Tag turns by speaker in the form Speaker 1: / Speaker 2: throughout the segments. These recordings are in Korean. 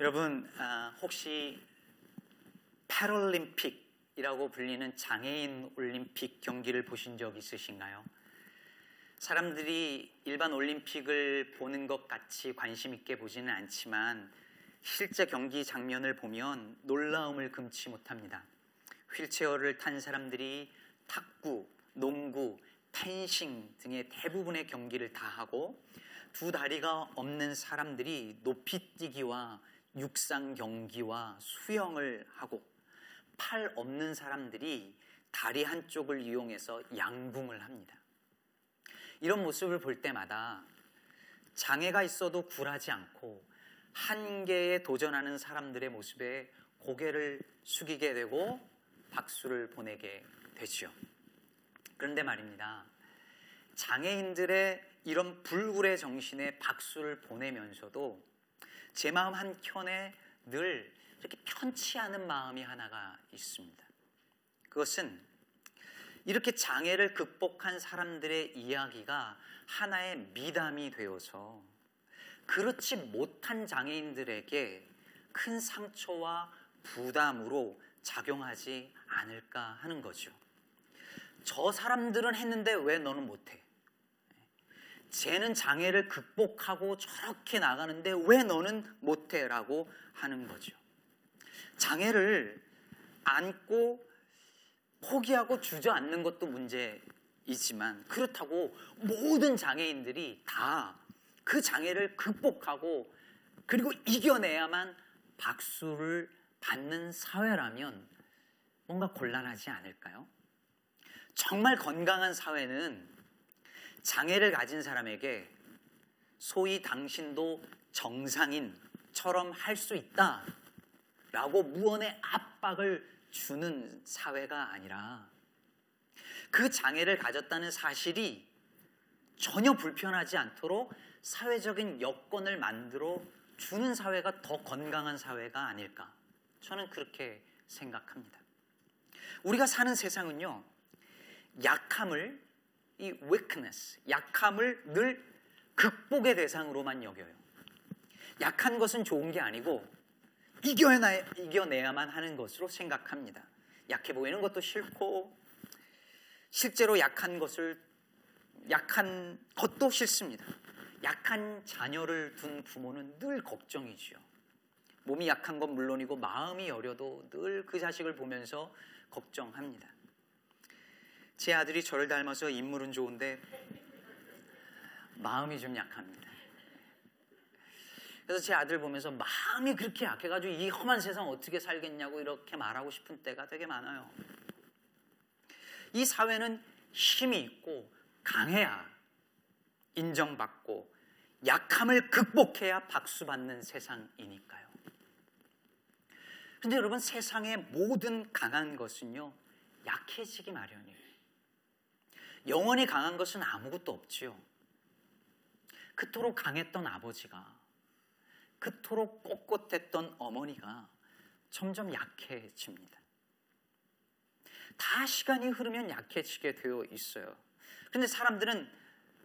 Speaker 1: 여러분 아, 혹시 패럴림픽이라고 불리는 장애인 올림픽 경기를 보신 적 있으신가요? 사람들이 일반 올림픽을 보는 것 같이 관심 있게 보지는 않지만 실제 경기 장면을 보면 놀라움을 금치 못합니다. 휠체어를 탄 사람들이 탁구, 농구, 펜싱 등의 대부분의 경기를 다 하고 두 다리가 없는 사람들이 높이 뛰기와 육상 경기와 수영을 하고 팔 없는 사람들이 다리 한쪽을 이용해서 양궁을 합니다. 이런 모습을 볼 때마다 장애가 있어도 굴하지 않고 한계에 도전하는 사람들의 모습에 고개를 숙이게 되고 박수를 보내게 되지요. 그런데 말입니다. 장애인들의 이런 불굴의 정신에 박수를 보내면서도 제 마음 한켠에 늘 이렇게 편치 않은 마음이 하나가 있습니다. 그것은 이렇게 장애를 극복한 사람들의 이야기가 하나의 미담이 되어서 그렇지 못한 장애인들에게 큰 상처와 부담으로 작용하지 않을까 하는 거죠. 저 사람들은 했는데 왜 너는 못해? 쟤는 장애를 극복하고 저렇게 나가는데 왜 너는 못해? 라고 하는 거죠. 장애를 안고 포기하고 주저앉는 것도 문제이지만 그렇다고 모든 장애인들이 다 그 장애를 극복하고 그리고 이겨내야만 박수를 받는 사회라면 뭔가 곤란하지 않을까요? 정말 건강한 사회는 장애를 가진 사람에게 소위 당신도 정상인처럼 할 수 있다 라고 무언의 압박을 주는 사회가 아니라 그 장애를 가졌다는 사실이 전혀 불편하지 않도록 사회적인 여건을 만들어 주는 사회가 더 건강한 사회가 아닐까. 저는 그렇게 생각합니다. 우리가 사는 세상은요, 약함을, 이 weakness, 약함을 늘 극복의 대상으로만 여겨요. 약한 것은 좋은 게 아니고, 이겨내, 이겨내야만 하는 것으로 생각합니다. 약해 보이는 것도 싫고, 실제로 약한 것을, 약한 것도 싫습니다. 약한 자녀를 둔 부모는 늘 걱정이지요. 몸이 약한 건 물론이고 마음이 여려도 늘 그 자식을 보면서 걱정합니다. 제 아들이 저를 닮아서 인물은 좋은데 마음이 좀 약합니다. 그래서 제 아들 보면서 마음이 그렇게 약해가지고 이 험한 세상 어떻게 살겠냐고 이렇게 말하고 싶은 때가 되게 많아요. 이 사회는 힘이 있고 강해야 인정받고 약함을 극복해야 박수받는 세상이니까요. 근데 여러분 세상의 모든 강한 것은요 약해지기 마련이에요. 영원히 강한 것은 아무것도 없지요. 그토록 강했던 아버지가 그토록 꼿꼿했던 어머니가 점점 약해집니다. 다 시간이 흐르면 약해지게 되어 있어요. 근데 사람들은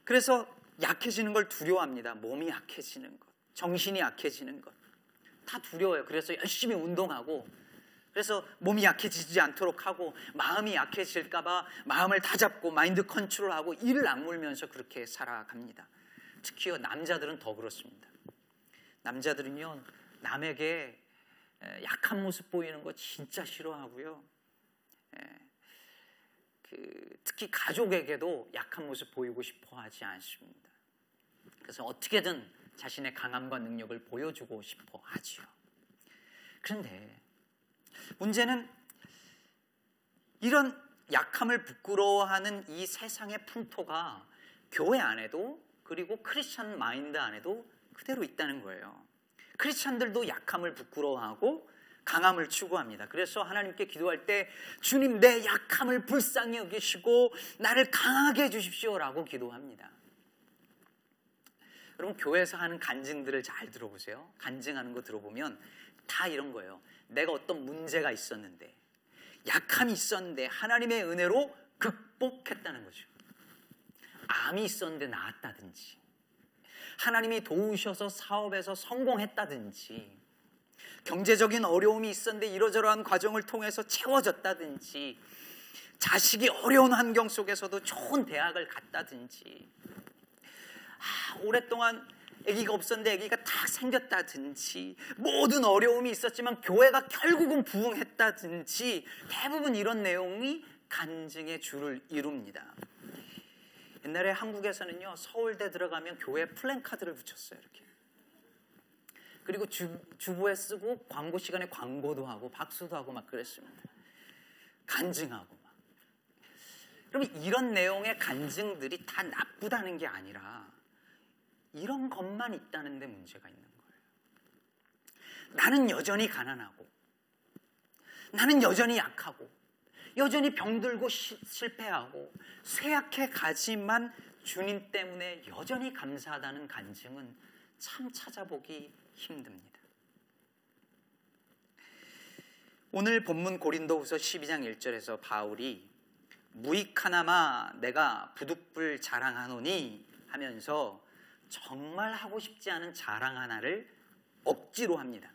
Speaker 1: 그래서 약해지는 걸 두려워합니다. 몸이 약해지는 것, 정신이 약해지는 것. 다 두려워요. 그래서 열심히 운동하고, 그래서 몸이 약해지지 않도록 하고, 마음이 약해질까봐 마음을 다잡고, 마인드 컨트롤하고, 이를 악물면서 그렇게 살아갑니다. 특히요, 남자들은 더 그렇습니다. 남자들은요, 남에게 약한 모습 보이는 거 진짜 싫어하고요. 그 특히 가족에게도 약한 모습 보이고 싶어 하지 않습니다. 그래서 어떻게든 자신의 강함과 능력을 보여주고 싶어 하지요. 그런데 문제는 이런 약함을 부끄러워하는 이 세상의 풍토가 교회 안에도 그리고 크리스천 마인드 안에도 그대로 있다는 거예요. 크리스천들도 약함을 부끄러워하고 강함을 추구합니다. 그래서 하나님께 기도할 때 주님 내 약함을 불쌍히 여기시고 나를 강하게 해 주십시오라고 기도합니다. 여러분 교회에서 하는 간증들을 잘 들어보세요. 간증하는 거 들어보면 다 이런 거예요. 내가 어떤 문제가 있었는데 약함이 있었는데 하나님의 은혜로 극복했다는 거죠. 암이 있었는데 나았다든지 하나님이 도우셔서 사업에서 성공했다든지 경제적인 어려움이 있었는데 이러저러한 과정을 통해서 채워졌다든지 자식이 어려운 환경 속에서도 좋은 대학을 갔다든지 아, 오랫동안 아기가 없었는데 아기가 딱 생겼다든지 모든 어려움이 있었지만 교회가 결국은 부흥했다든지 대부분 이런 내용이 간증의 줄을 이룹니다. 옛날에 한국에서는요 서울대 들어가면 교회 플랜카드를 붙였어요 이렇게. 그리고 주, 주부에 쓰고 광고 시간에 광고도 하고 박수도 하고 막 그랬습니다. 간증하고 막. 그러면 이런 내용의 간증들이 다 나쁘다는 게 아니라 이런 것만 있다는 데 문제가 있는 거예요. 나는 여전히 가난하고 나는 여전히 약하고 여전히 병들고 시, 실패하고 쇠약해 가지만 주님 때문에 여전히 감사하다는 간증은 참 찾아보기 힘듭니다. 오늘 본문 고린도후서 12장 1절에서 바울이 무익하나마 내가 부득불 자랑하노니 하면서 정말 하고 싶지 않은 자랑 하나를 억지로 합니다.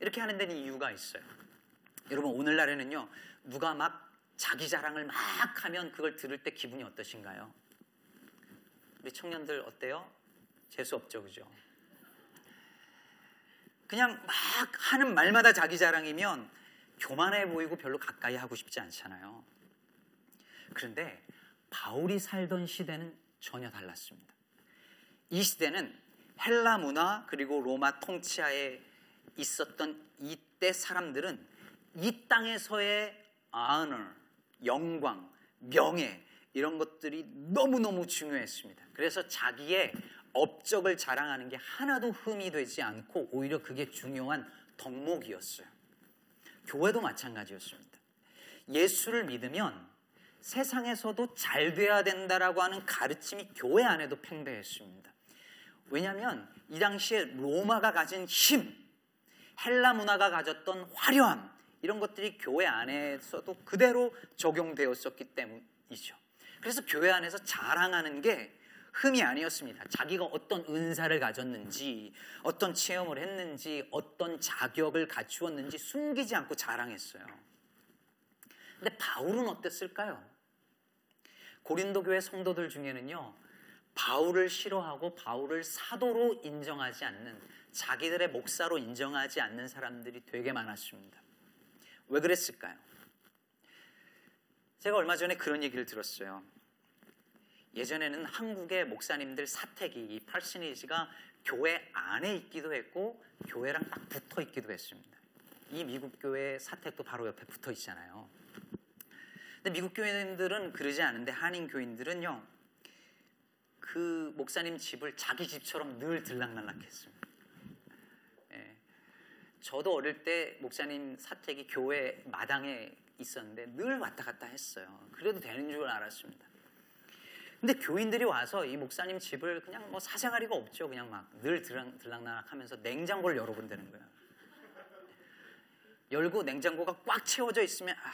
Speaker 1: 이렇게 하는 데는 이유가 있어요. 여러분 오늘날에는요 누가 막 자기 자랑을 막 하면 그걸 들을 때 기분이 어떠신가요? 우리 청년들 어때요? 재수 없죠, 그죠? 그냥 막 하는 말마다 자기 자랑이면 교만해 보이고 별로 가까이 하고 싶지 않잖아요. 그런데 바울이 살던 시대는 전혀 달랐습니다. 이 시대는 헬라 문화 그리고 로마 통치하에 있었던 이때 사람들은 이 땅에서의 honor, 영광, 명예 이런 것들이 너무너무 중요했습니다. 그래서 자기의 업적을 자랑하는 게 하나도 흠이 되지 않고 오히려 그게 중요한 덕목이었어요. 교회도 마찬가지였습니다. 예수를 믿으면 세상에서도 잘 돼야 된다라고 하는 가르침이 교회 안에도 팽배했습니다. 왜냐하면 이 당시에 로마가 가진 힘, 헬라 문화가 가졌던 화려함 이런 것들이 교회 안에서도 그대로 적용되었었기 때문이죠. 그래서 교회 안에서 자랑하는 게 흠이 아니었습니다. 자기가 어떤 은사를 가졌는지, 어떤 체험을 했는지, 어떤 자격을 갖추었는지 숨기지 않고 자랑했어요. 근데 바울은 어땠을까요? 고린도 교회 성도들 중에는요, 바울을 싫어하고 바울을 사도로 인정하지 않는 자기들의 목사로 인정하지 않는 사람들이 되게 많았습니다. 왜 그랬을까요? 제가 얼마 전에 그런 얘기를 들었어요. 예전에는 한국의 목사님들 사택이 이 팔시니지가 교회 안에 있기도 했고 교회랑 딱 붙어 있기도 했습니다. 이 미국 교회 사택도 바로 옆에 붙어 있잖아요. 근데 미국 교인들은 그러지 않은데 한인 교인들은요. 그 목사님 집을 자기 집처럼 늘 들락날락했습니다. 예. 저도 어릴 때 목사님 사택이 교회 마당에 있었는데 늘 왔다 갔다 했어요. 그래도 되는 줄 알았습니다. 근데 교인들이 와서 이 목사님 집을 그냥 뭐 사생활이가 없죠. 그냥 막 늘 들락날락 하면서 냉장고를 열어본다는 거야. 열고 냉장고가 꽉 채워져 있으면 아,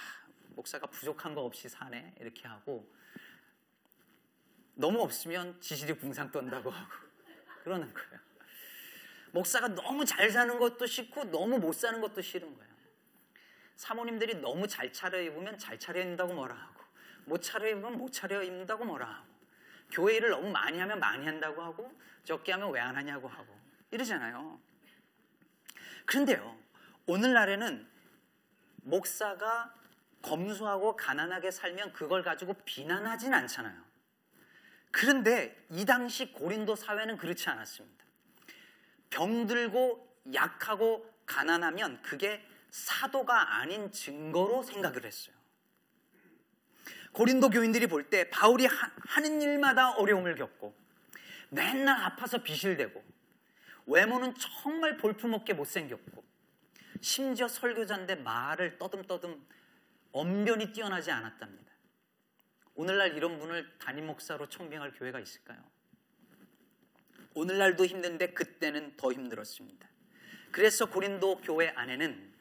Speaker 1: 목사가 부족한 거 없이 사네. 이렇게 하고 너무 없으면 지질이 붕상 떤다고 하고 그러는 거예요. 목사가 너무 잘 사는 것도 싫고 너무 못 사는 것도 싫은 거예요. 사모님들이 너무 잘 차려입으면 잘 차려입는다고 뭐라 하고 못 차려입으면 못 차려입는다고 뭐라 하고 교회 일을 너무 많이 하면 많이 한다고 하고 적게 하면 왜 안 하냐고 하고 이러잖아요. 그런데요, 오늘날에는 목사가 검소하고 가난하게 살면 그걸 가지고 비난하진 않잖아요. 그런데 이 당시 고린도 사회는 그렇지 않았습니다. 병들고 약하고 가난하면 그게 사도가 아닌 증거로 생각을 했어요. 고린도 교인들이 볼 때 바울이 하는 일마다 어려움을 겪고 맨날 아파서 비실대고 외모는 정말 볼품없게 못생겼고 심지어 설교자인데 말을 떠듬떠듬 언변이 뛰어나지 않았답니다. 오늘날 이런 분을 담임 목사로 청빙할 교회가 있을까요? 오늘날도 힘든데 그때는 더 힘들었습니다. 그래서 고린도 교회 안에는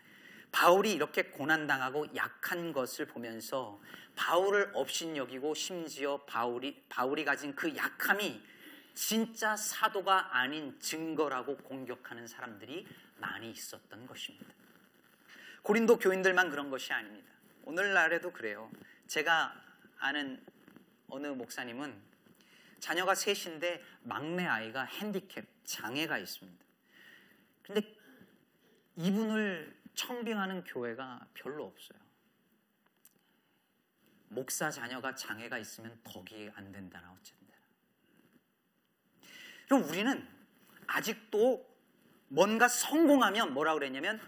Speaker 1: 바울이 이렇게 고난당하고 약한 것을 보면서 바울을 업신 여기고 심지어 바울이 바울이 가진 그 약함이 진짜 사도가 아닌 증거라고 공격하는 사람들이 많이 있었던 것입니다. 고린도 교인들만 그런 것이 아닙니다. 오늘날에도 그래요. 제가 아는 어느 목사님은 자녀가 셋인데 막내 아이가 핸디캡, 장애가 있습니다. 근데 이분을 청빙하는 교회가 별로 없어요. 목사 자녀가 장애가 있으면 덕이 안 된다나 어쨌든. 그럼 우리는 아직도 뭔가 성공하면 뭐라 그랬냐면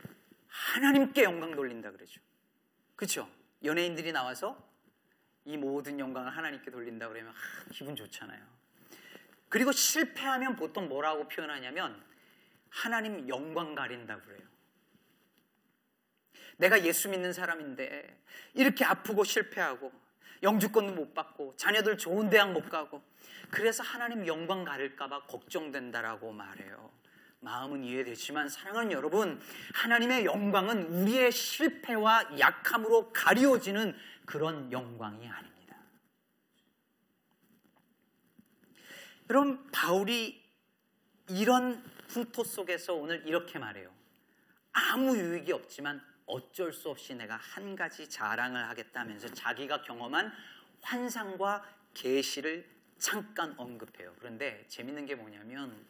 Speaker 1: 하나님께 영광 돌린다 그러죠. 그렇죠? 연예인들이 나와서 이 모든 영광을 하나님께 돌린다 그러면 아, 기분 좋잖아요. 그리고 실패하면 보통 뭐라고 표현하냐면 하나님 영광 가린다 그래요. 내가 예수 믿는 사람인데 이렇게 아프고 실패하고 영주권도 못 받고 자녀들 좋은 대학 못 가고 그래서 하나님 영광 가릴까봐 걱정된다라고 말해요. 마음은 이해되지만 사랑하는 여러분, 하나님의 영광은 우리의 실패와 약함으로 가리워지는 그런 영광이 아닙니다. 여러분, 바울이 이런 풍토 속에서 오늘 이렇게 말해요. 아무 유익이 없지만 어쩔 수 없이 내가 한 가지 자랑을 하겠다면서 자기가 경험한 환상과 계시를 잠깐 언급해요. 그런데 재밌는 게 뭐냐면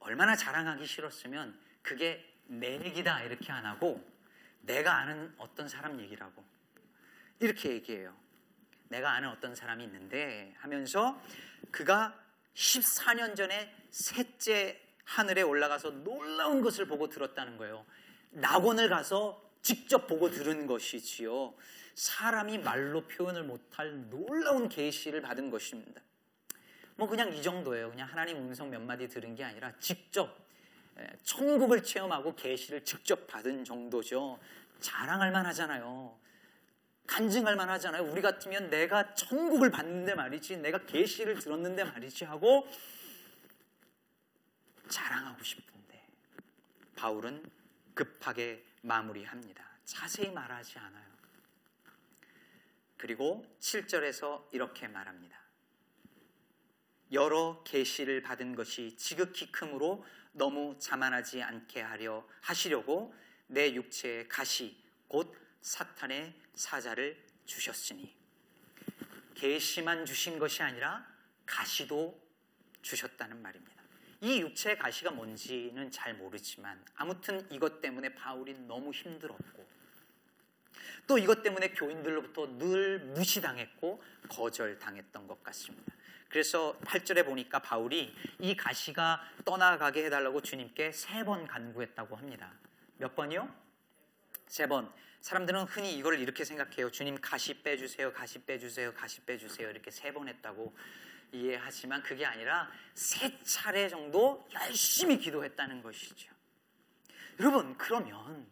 Speaker 1: 얼마나 자랑하기 싫었으면 그게 내 얘기다 이렇게 안 하고 내가 아는 어떤 사람 얘기라고 이렇게 얘기해요. 내가 아는 어떤 사람이 있는데 하면서 그가 14년 전에 셋째 하늘에 올라가서 놀라운 것을 보고 들었다는 거예요. 낙원을 가서 직접 보고 들은 것이지요. 사람이 말로 표현을 못할 놀라운 계시를 받은 것입니다. 뭐 그냥 이 정도예요. 그냥 하나님 음성 몇 마디 들은 게 아니라 직접 천국을 체험하고 계시를 직접 받은 정도죠. 자랑할 만하잖아요. 간증할 만하잖아요. 우리 같으면 내가 천국을 받는데 말이지, 내가 계시를 들었는데 말이지 하고 자랑하고 싶은데 바울은 급하게 마무리합니다. 자세히 말하지 않아요. 그리고 7절에서 이렇게 말합니다. 여러 계시를 받은 것이 지극히 크므로 너무 자만하지 않게 하려 하시려고 내 육체의 가시 곧 사탄의 사자를 주셨으니 계시만 주신 것이 아니라 가시도 주셨다는 말입니다. 이 육체의 가시가 뭔지는 잘 모르지만 아무튼 이것 때문에 바울이 너무 힘들었고 또 이것 때문에 교인들로부터 늘 무시당했고 거절당했던 것 같습니다. 그래서 8절에 보니까 바울이 이 가시가 떠나가게 해달라고 주님께 세 번 간구했다고 합니다. 몇 번이요? 세 번. 사람들은 흔히 이걸 이렇게 생각해요. 주님 가시 빼주세요, 가시 빼주세요, 가시 빼주세요. 이렇게 세 번 했다고 이해하지만 그게 아니라 세 차례 정도 열심히 기도했다는 것이죠. 여러분, 그러면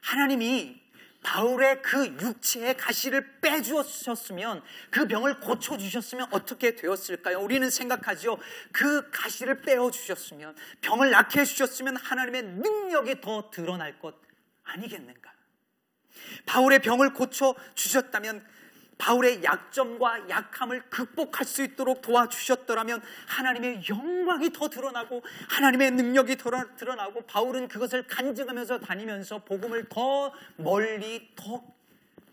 Speaker 1: 하나님이 바울의 그 육체의 가시를 빼주셨으면 그 병을 고쳐주셨으면 어떻게 되었을까요? 우리는 생각하죠. 그 가시를 빼어주셨으면 병을 낫게 해주셨으면 하나님의 능력이 더 드러날 것 아니겠는가? 바울의 병을 고쳐 주셨다면 바울의 약점과 약함을 극복할 수 있도록 도와주셨더라면 하나님의 영광이 더 드러나고 하나님의 능력이 더 드러나고 바울은 그것을 간증하면서 다니면서 복음을 더 멀리 더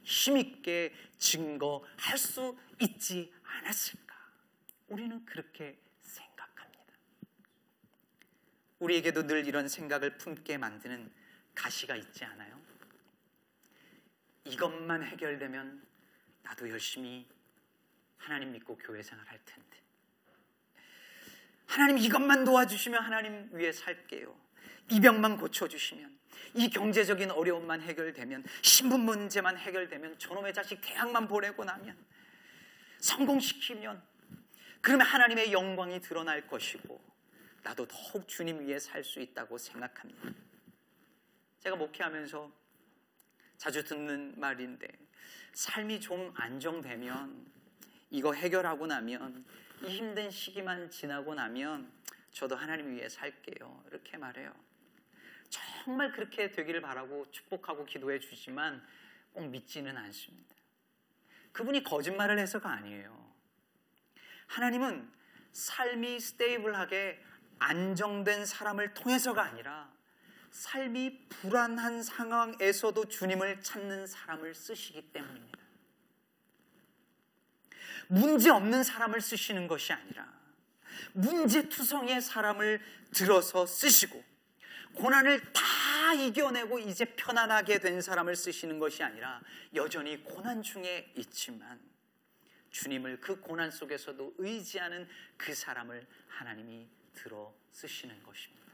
Speaker 1: 힘있게 증거할 수 있지 않았을까? 우리는 그렇게 생각합니다. 우리에게도 늘 이런 생각을 품게 만드는 가시가 있지 않아요? 이것만 해결되면 나도 열심히 하나님 믿고 교회 생활할 텐데. 하나님 이것만 도와주시면 하나님 위해 살게요. 이 병만 고쳐주시면, 이 경제적인 어려움만 해결되면, 신분 문제만 해결되면, 저놈의 자식 대학만 보내고 나면, 성공시키면, 그러면 하나님의 영광이 드러날 것이고, 나도 더욱 주님 위해 살수 있다고 생각합니다. 제가 목회하면서 자주 듣는 말인데, 삶이 좀 안정되면 이거 해결하고 나면 이 힘든 시기만 지나고 나면 저도 하나님 위해 살게요. 이렇게 말해요. 정말 그렇게 되기를 바라고 축복하고 기도해 주지만 꼭 믿지는 않습니다. 그분이 거짓말을 해서가 아니에요. 하나님은 삶이 스테이블하게 안정된 사람을 통해서가 아니라 삶이 불안한 상황에서도 주님을 찾는 사람을 쓰시기 때문입니다. 문제 없는 사람을 쓰시는 것이 아니라 문제투성이의 사람을 들어서 쓰시고 고난을 다 이겨내고 이제 편안하게 된 사람을 쓰시는 것이 아니라 여전히 고난 중에 있지만 주님을 그 고난 속에서도 의지하는 그 사람을 하나님이 들어 쓰시는 것입니다.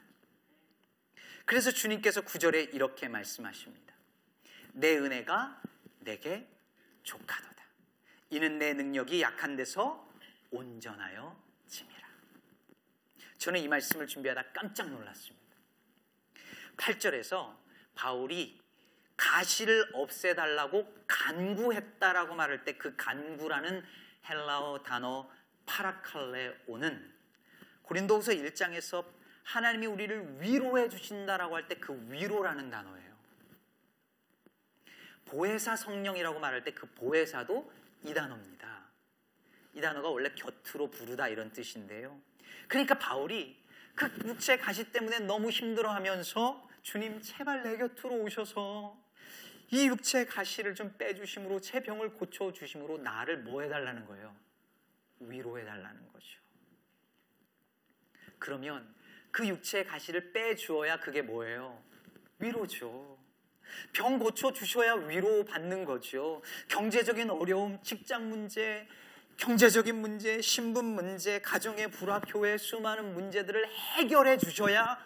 Speaker 1: 그래서 주님께서 구절에 이렇게 말씀하십니다. 내 은혜가 내게 족하도다. 이는 내 능력이 약한 데서 온전하여 짐이라. 저는 이 말씀을 준비하다 깜짝 놀랐습니다. 8절에서 바울이 가시를 없애달라고 간구했다라고 말할 때 그 간구라는 헬라어 단어 파라칼레오는 고린도후서 1장에서 하나님이 우리를 위로해 주신다라고 할 때 그 위로라는 단어예요. 보혜사 성령이라고 말할 때 그 보혜사도 이 단어입니다. 이 단어가 원래 곁으로 부르다 이런 뜻인데요. 그러니까 바울이 그 육체 가시 때문에 너무 힘들어 하면서 주님 제발 내 곁으로 오셔서 이 육체 가시를 좀 빼주심으로 제 병을 고쳐 주심으로 나를 뭐 해달라는 거예요? 위로해 달라는 거죠. 그러면 그 육체의 가시를 빼주어야 그게 뭐예요? 위로죠. 병 고쳐 주셔야 위로 받는 거죠. 경제적인 어려움, 직장 문제, 경제적인 문제, 신분 문제, 가정의 불화, 교회 수많은 문제들을 해결해 주셔야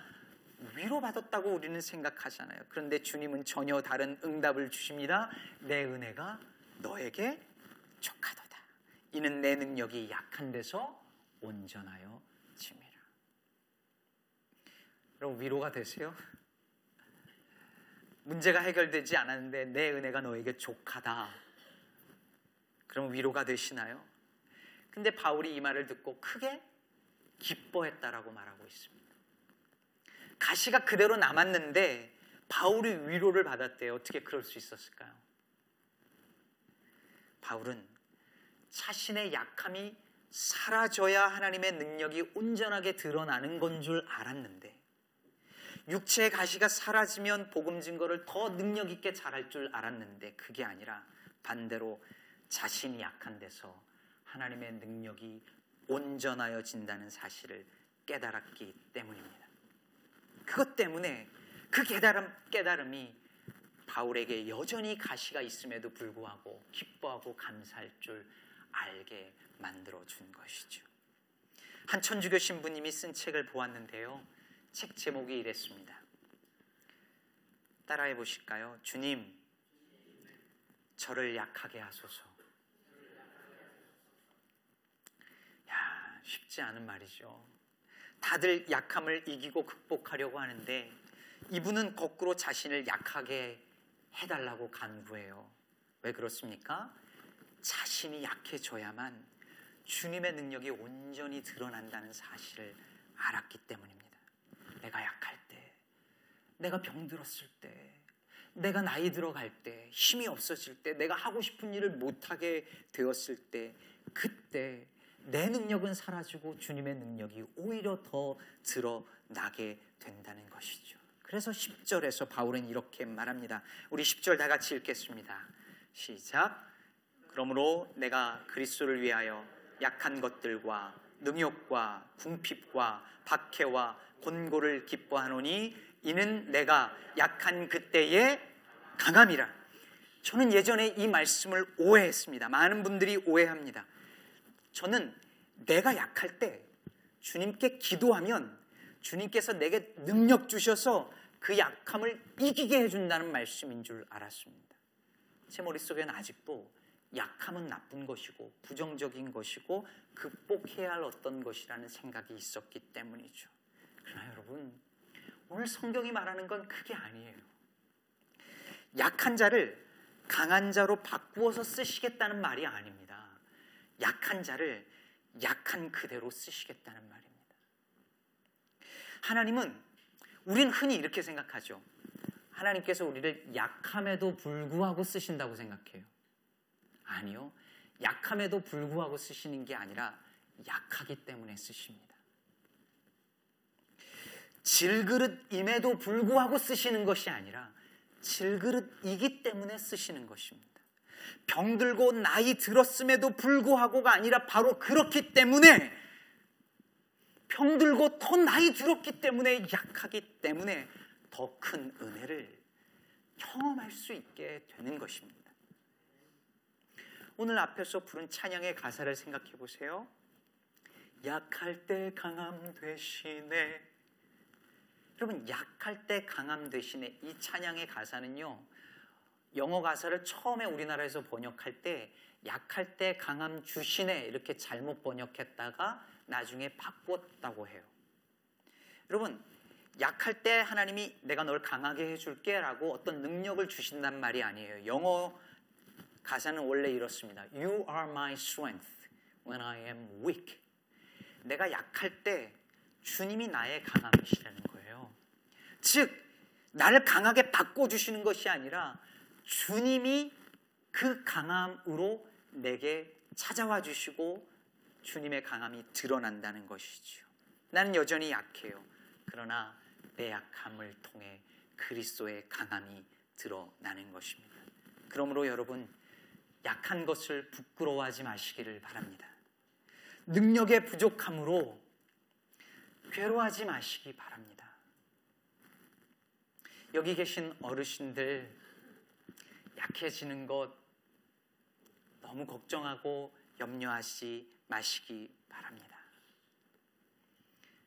Speaker 1: 위로 받았다고 우리는 생각하잖아요. 그런데 주님은 전혀 다른 응답을 주십니다. 내 은혜가 너에게 족하도다. 이는 내 능력이 약한 데서 온전하여. 여러분 위로가 되세요? 문제가 해결되지 않았는데 내 은혜가 너에게 족하다. 그럼 위로가 되시나요? 근데 바울이 이 말을 듣고 크게 기뻐했다라고 말하고 있습니다. 가시가 그대로 남았는데 바울이 위로를 받았대요. 어떻게 그럴 수 있었을까요? 바울은 자신의 약함이 사라져야 하나님의 능력이 온전하게 드러나는 건 줄 알았는데 육체의 가시가 사라지면 복음 증거를 더 능력 있게 잘할 줄 알았는데 그게 아니라 반대로 자신이 약한 데서 하나님의 능력이 온전하여진다는 사실을 깨달았기 때문입니다. 그것 때문에 그 깨달음, 깨달음이 바울에게 여전히 가시가 있음에도 불구하고 기뻐하고 감사할 줄 알게 만들어 준 것이죠. 한 천주교 신부님이 쓴 책을 보았는데요. 책 제목이 이랬습니다. 따라해 보실까요? 주님, 저를 약하게 하소서. 야, 쉽지 않은 말이죠. 다들 약함을 이기고 극복하려고 하는데 이분은 거꾸로 자신을 약하게 해달라고 간구해요. 왜 그렇습니까? 자신이 약해져야만 주님의 능력이 온전히 드러난다는 사실을 알았기 때문입니다. 내가 약할 때, 내가 병들었을 때, 내가 나이 들어갈 때, 힘이 없어질 때, 내가 하고 싶은 일을 못하게 되었을 때, 그때 내 능력은 사라지고 주님의 능력이 오히려 더 드러나게 된다는 것이죠. 그래서 10절에서 바울은 이렇게 말합니다. 우리 10절 다 같이 읽겠습니다. 시작. 그러므로 내가 그리스도를 위하여 약한 것들과 능욕과 궁핍과 박해와 곤고를 기뻐하노니 이는 내가 약한 그때의 강함이라. 저는 예전에 이 말씀을 오해했습니다. 많은 분들이 오해합니다. 저는 내가 약할 때 주님께 기도하면 주님께서 내게 능력 주셔서 그 약함을 이기게 해준다는 말씀인 줄 알았습니다. 제 머릿속에는 아직도 약함은 나쁜 것이고 부정적인 것이고 극복해야 할 어떤 것이라는 생각이 있었기 때문이죠. 그러나 여러분, 오늘 성경이 말하는 건 그게 아니에요. 약한 자를 강한 자로 바꾸어서 쓰시겠다는 말이 아닙니다. 약한 자를 약한 그대로 쓰시겠다는 말입니다. 하나님은 우린 흔히 이렇게 생각하죠. 하나님께서 우리를 약함에도 불구하고 쓰신다고 생각해요. 아니요. 약함에도 불구하고 쓰시는 게 아니라 약하기 때문에 쓰십니다. 질그릇임에도 불구하고 쓰시는 것이 아니라 질그릇이기 때문에 쓰시는 것입니다. 병들고 나이 들었음에도 불구하고가 아니라 바로 그렇기 때문에 병들고 더 나이 들었기 때문에 약하기 때문에 더 큰 은혜를 경험할 수 있게 되는 것입니다. 오늘 앞에서 부른 찬양의 가사를 생각해 보세요. 약할 때 강함 되시네. 여러분, 약할 때 강함 되시네. 이 찬양의 가사는요, 영어 가사를 처음에 우리나라에서 번역할 때 약할 때 강함 주시네 이렇게 잘못 번역했다가 나중에 바꿨다고 해요. 여러분, 약할 때 하나님이 내가 널 강하게 해줄게 라고 어떤 능력을 주신단 말이 아니에요. 영어 가사는 원래 이렇습니다. You are my strength when I am weak. 내가 약할 때 주님이 나의 강함이시라는. 즉, 나를 강하게 바꿔주시는 것이 아니라 주님이 그 강함으로 내게 찾아와 주시고 주님의 강함이 드러난다는 것이죠. 나는 여전히 약해요. 그러나 내 약함을 통해 그리스도의 강함이 드러나는 것입니다. 그러므로 여러분 약한 것을 부끄러워하지 마시기를 바랍니다. 능력의 부족함으로 괴로워하지 마시기 바랍니다. 여기 계신 어르신들 약해지는 것 너무 걱정하고 염려하시 마시기 바랍니다.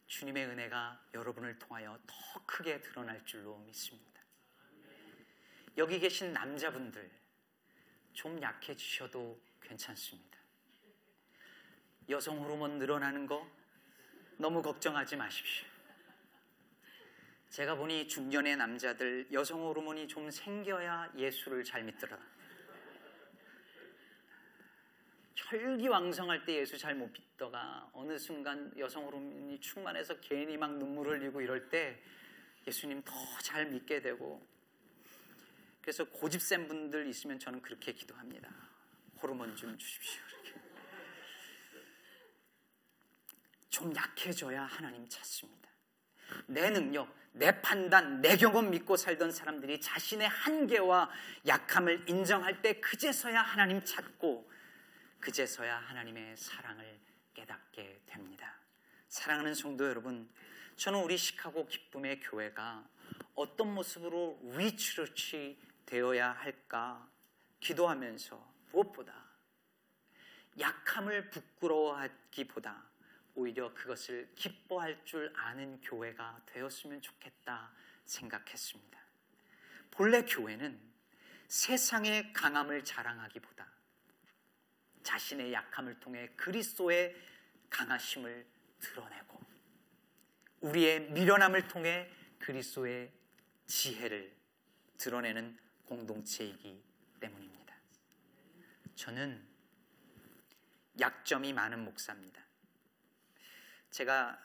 Speaker 1: 주님의 은혜가 여러분을 통하여 더 크게 드러날 줄로 믿습니다. 여기 계신 남자분들 좀 약해지셔도 괜찮습니다. 여성 호르몬 늘어나는 거 너무 걱정하지 마십시오. 제가 보니 중년의 남자들 여성 호르몬이 좀 생겨야 예수를 잘 믿더라. 혈기왕성할 때 예수 잘 못 믿다가 어느 순간 여성 호르몬이 충만해서 괜히 막 눈물 흘리고 이럴 때 예수님 더 잘 믿게 되고 그래서 고집 센 분들 있으면 저는 그렇게 기도합니다. 호르몬 좀 주십시오. 이렇게. 좀 약해져야 하나님 찾습니다. 내 능력, 내 판단, 내 경험 믿고 살던 사람들이 자신의 한계와 약함을 인정할 때 그제서야 하나님 찾고 그제서야 하나님의 사랑을 깨닫게 됩니다. 사랑하는 성도 여러분, 저는 우리 시카고 기쁨의 교회가 어떤 모습으로 위치로치 되어야 할까 기도하면서 무엇보다 약함을 부끄러워하기보다 오히려 그것을 기뻐할 줄 아는 교회가 되었으면 좋겠다 생각했습니다. 본래 교회는 세상의 강함을 자랑하기보다 자신의 약함을 통해 그리스도의 강하심을 드러내고 우리의 미련함을 통해 그리스도의 지혜를 드러내는 공동체이기 때문입니다. 저는 약점이 많은 목사입니다. 제가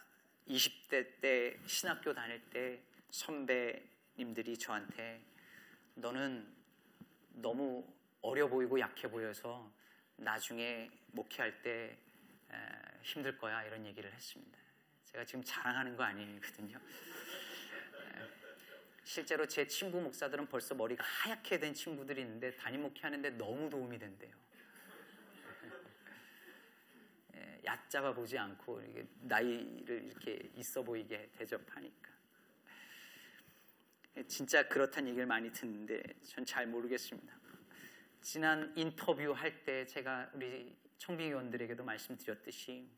Speaker 1: 20대 때 신학교 다닐 때 선배님들이 저한테 너는 너무 어려 보이고 약해 보여서 나중에 목회할 때 힘들 거야 이런 얘기를 했습니다. 제가 지금 자랑하는 거 아니거든요. 실제로 제 친구 목사들은 벌써 머리가 하얗게 된 친구들이 있는데 담임 목회하는데 너무 도움이 된대요. 얕잡아 보지 않고 나이를 이렇게 있어 보이게 대접하니까. 진짜 그렇다는 얘기를 많이 듣는데 전 잘 모르겠습니다. 지난 인터뷰 할 때 제가 우리 청빙위원들에게도 말씀드렸듯이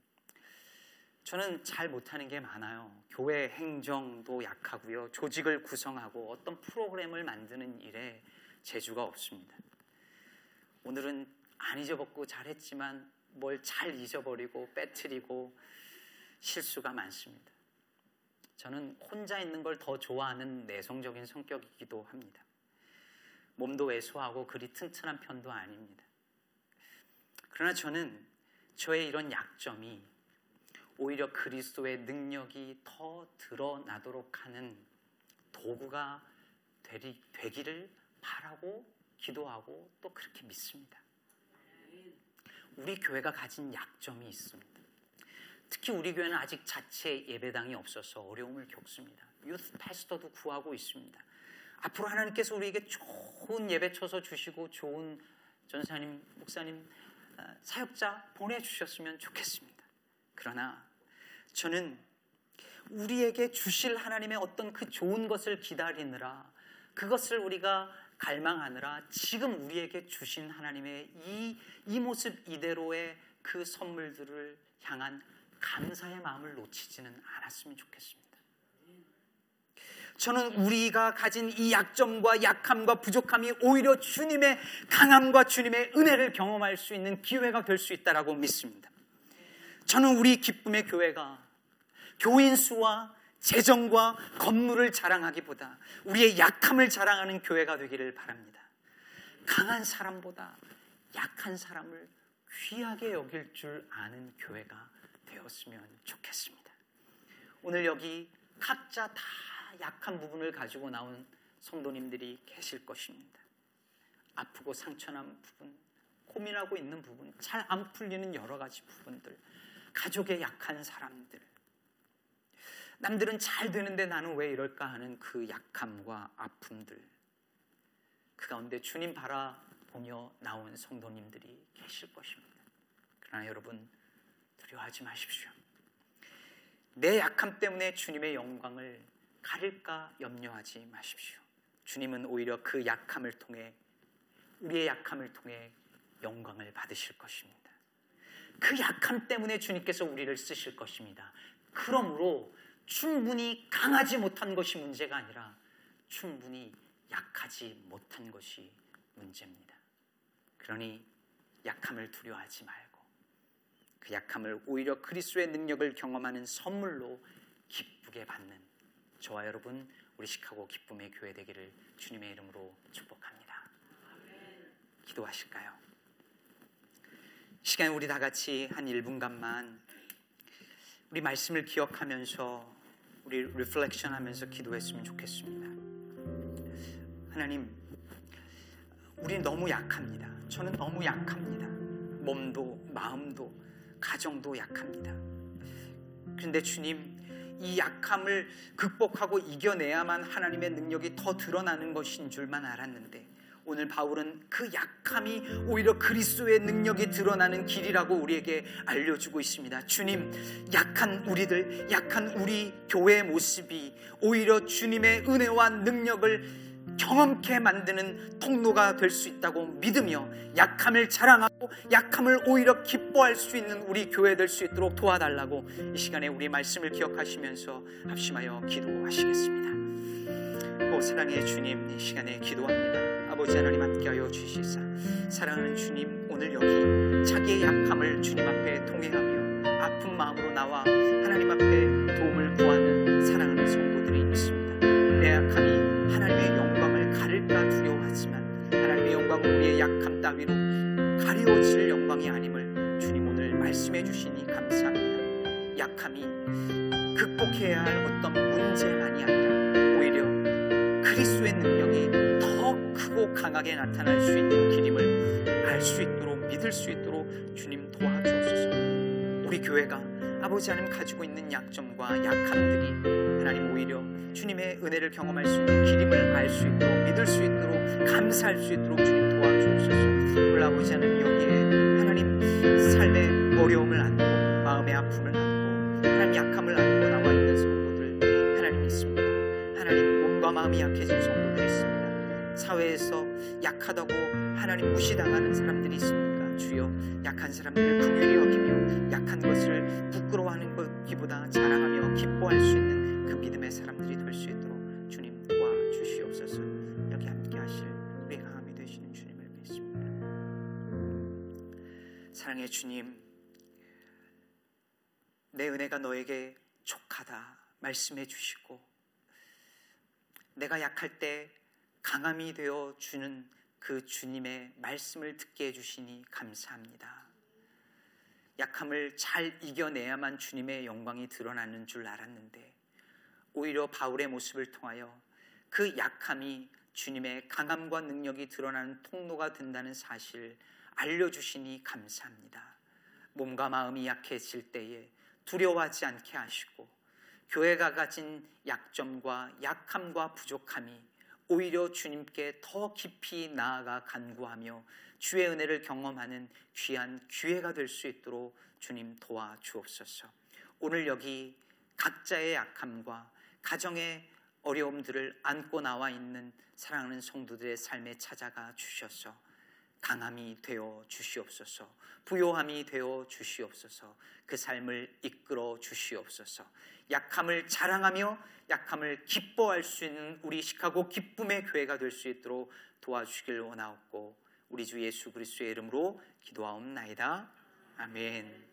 Speaker 1: 저는 잘 못하는 게 많아요. 교회 행정도 약하고요. 조직을 구성하고 어떤 프로그램을 만드는 일에 재주가 없습니다. 오늘은 안 잊어먹고 잘했지만 뭘 잘 잊어버리고 빼뜨리고 실수가 많습니다. 저는 혼자 있는 걸 더 좋아하는 내성적인 성격이기도 합니다. 몸도 왜소하고 그리 튼튼한 편도 아닙니다. 그러나 저는 저의 이런 약점이 오히려 그리스도의 능력이 더 드러나도록 하는 도구가 되기를 바라고 기도하고 또 그렇게 믿습니다. 우리 교회가 가진 약점이 있습니다. 특히 우리 교회는 아직 자체 예배당이 없어서 어려움을 겪습니다. 유스 패스터도 구하고 있습니다. 앞으로 하나님께서 우리에게 좋은 예배 쳐서 주시고 좋은 전사님, 목사님, 어, 사역자 보내주셨으면 좋겠습니다. 그러나 저는 우리에게 주실 하나님의 어떤 그 좋은 것을 기다리느라 그것을 우리가 갈망하느라 지금 우리에게 주신 하나님의 이, 이 모습 이대로의 그 선물들을 향한 감사의 마음을 놓치지는 않았으면 좋겠습니다. 저는 우리가 가진 이 약점과 약함과 부족함이 오히려 주님의 강함과 주님의 은혜를 경험할 수 있는 기회가 될 수 있다라고 믿습니다. 저는 우리 기쁨의 교회가 교인 수와 재정과 건물을 자랑하기보다 우리의 약함을 자랑하는 교회가 되기를 바랍니다. 강한 사람보다 약한 사람을 귀하게 여길 줄 아는 교회가 되었으면 좋겠습니다. 오늘 여기 각자 다 약한 부분을 가지고 나온 성도님들이 계실 것입니다. 아프고 상처난 부분, 고민하고 있는 부분, 잘 안 풀리는 여러 가지 부분들, 가족의 약한 사람들, 남들은 잘 되는데 나는 왜 이럴까 하는 그 약함과 아픔들, 그 가운데 주님 바라보며 나온 성도님들이 계실 것입니다. 그러나 여러분, 두려워하지 마십시오. 내 약함 때문에 주님의 영광을 가릴까 염려하지 마십시오. 주님은 오히려 그 약함을 통해 우리의 약함을 통해 영광을 받으실 것입니다. 그 약함 때문에 주님께서 우리를 쓰실 것입니다. 그러므로 충분히 강하지 못한 것이 문제가 아니라 충분히 약하지 못한 것이 문제입니다. 그러니 약함을 두려워하지 말고 그 약함을 오히려 그리스도의 능력을 경험하는 선물로 기쁘게 받는 저와 여러분 우리 시카고 기쁨의 교회 되기를 주님의 이름으로 축복합니다. 기도하실까요? 시간에 우리 다 같이 한 1분간만 우리 말씀을 기억하면서 우리 reflection 하면서 기도했으면 좋겠습니다. 하나님, 우리 너무 약합니다. 저는 너무 약합니다. 몸도, 마음도, 가정도 약합니다. 그런데 주님, 이 약함을 극복하고 이겨내야만 하나님의 능력이 더 드러나는 것인 줄만 알았는데 오늘 바울은 그 약함이 오히려 그리스도의 능력이 드러나는 길이라고 우리에게 알려주고 있습니다. 주님, 약한 우리들, 약한 우리 교회의 모습이 오히려 주님의 은혜와 능력을 경험케 만드는 통로가 될 수 있다고 믿으며 약함을 자랑하고 약함을 오히려 기뻐할 수 있는 우리 교회 될 수 있도록 도와달라고 이 시간에 우리 말씀을 기억하시면서 합심하여 기도하시겠습니다. 오 사랑의 주님 이 시간에 기도합니다. 아버지 하나님 함께하여 주시사 사랑하는 주님 오늘 여기 자기의 약함을 주님 앞에 통행하며 아픈 마음으로 나와 하나님 앞에 도움을 구하는 사랑하는 성도들이 있습니다. 내 약함이 하나님의 영광을 가릴까 두려워하지만 하나님의 영광은 우리의 약함 따위로 가려질 영광이 아님을 주님 오늘 말씀해 주시니 감사합니다. 약함이 극복해야 할 어떤 문제만이 아니라 오히려 그리스도의 능력이 더 크고 강하게 나타날 수 있는 길임을 알 수 있도록 믿을 수 있도록 주님 도와주옵소서. 우리 교회가 아버지 하나님 가지고 있는 약점과 약함들이 하나님 오히려 주님의 은혜를 경험할 수 있는 길임을 알 수 있도록 믿을 수 있도록 감사할 수 있도록 주님 도와주옵소서. 오늘 아버지 하나님 여기에 하나님 삶의 어려움을 안고 마음의 아픔을 안고 하나님 약함을 안고 몸과 마음이 약해진 성도들이 있습니다. 사회에서 약하다고 하나님 무시당하는 사람들이 있습니까? 주여 약한 사람들을 긍휼히 여기며 약한 것을 부끄러워하는 것기보다 자랑하며 기뻐할 수 있는 그 믿음의 사람들이 될 수 있도록 주님 도와주시옵소서. 여기 함께 하실 우리 강함이 되시는 주님을 믿습니다. 사랑의 주님, 내 은혜가 너에게 족하다 말씀해 주시고 내가 약할 때 강함이 되어 주는 그 주님의 말씀을 듣게 해주시니 감사합니다. 약함을 잘 이겨내야만 주님의 영광이 드러나는 줄 알았는데 오히려 바울의 모습을 통하여 그 약함이 주님의 강함과 능력이 드러나는 통로가 된다는 사실 알려주시니 감사합니다. 몸과 마음이 약해질 때에 두려워하지 않게 하시고 교회가 가진 약점과 약함과 부족함이 오히려 주님께 더 깊이 나아가 간구하며 주의 은혜를 경험하는 귀한 기회가 될 수 있도록 주님 도와 주옵소서. 오늘 여기 각자의 약함과 가정의 어려움들을 안고 나와 있는 사랑하는 성도들의 삶에 찾아가 주셔서 강함이 되어 주시옵소서. 부요함이 되어 주시옵소서. 그 삶을 이끌어 주시옵소서. 약함을 자랑하며 약함을 기뻐할 수 있는 우리 시카고 기쁨의 교회가 될 수 있도록 도와주시길 원하옵고 우리 주 예수 그리스도의 이름으로 기도하옵나이다. 아멘.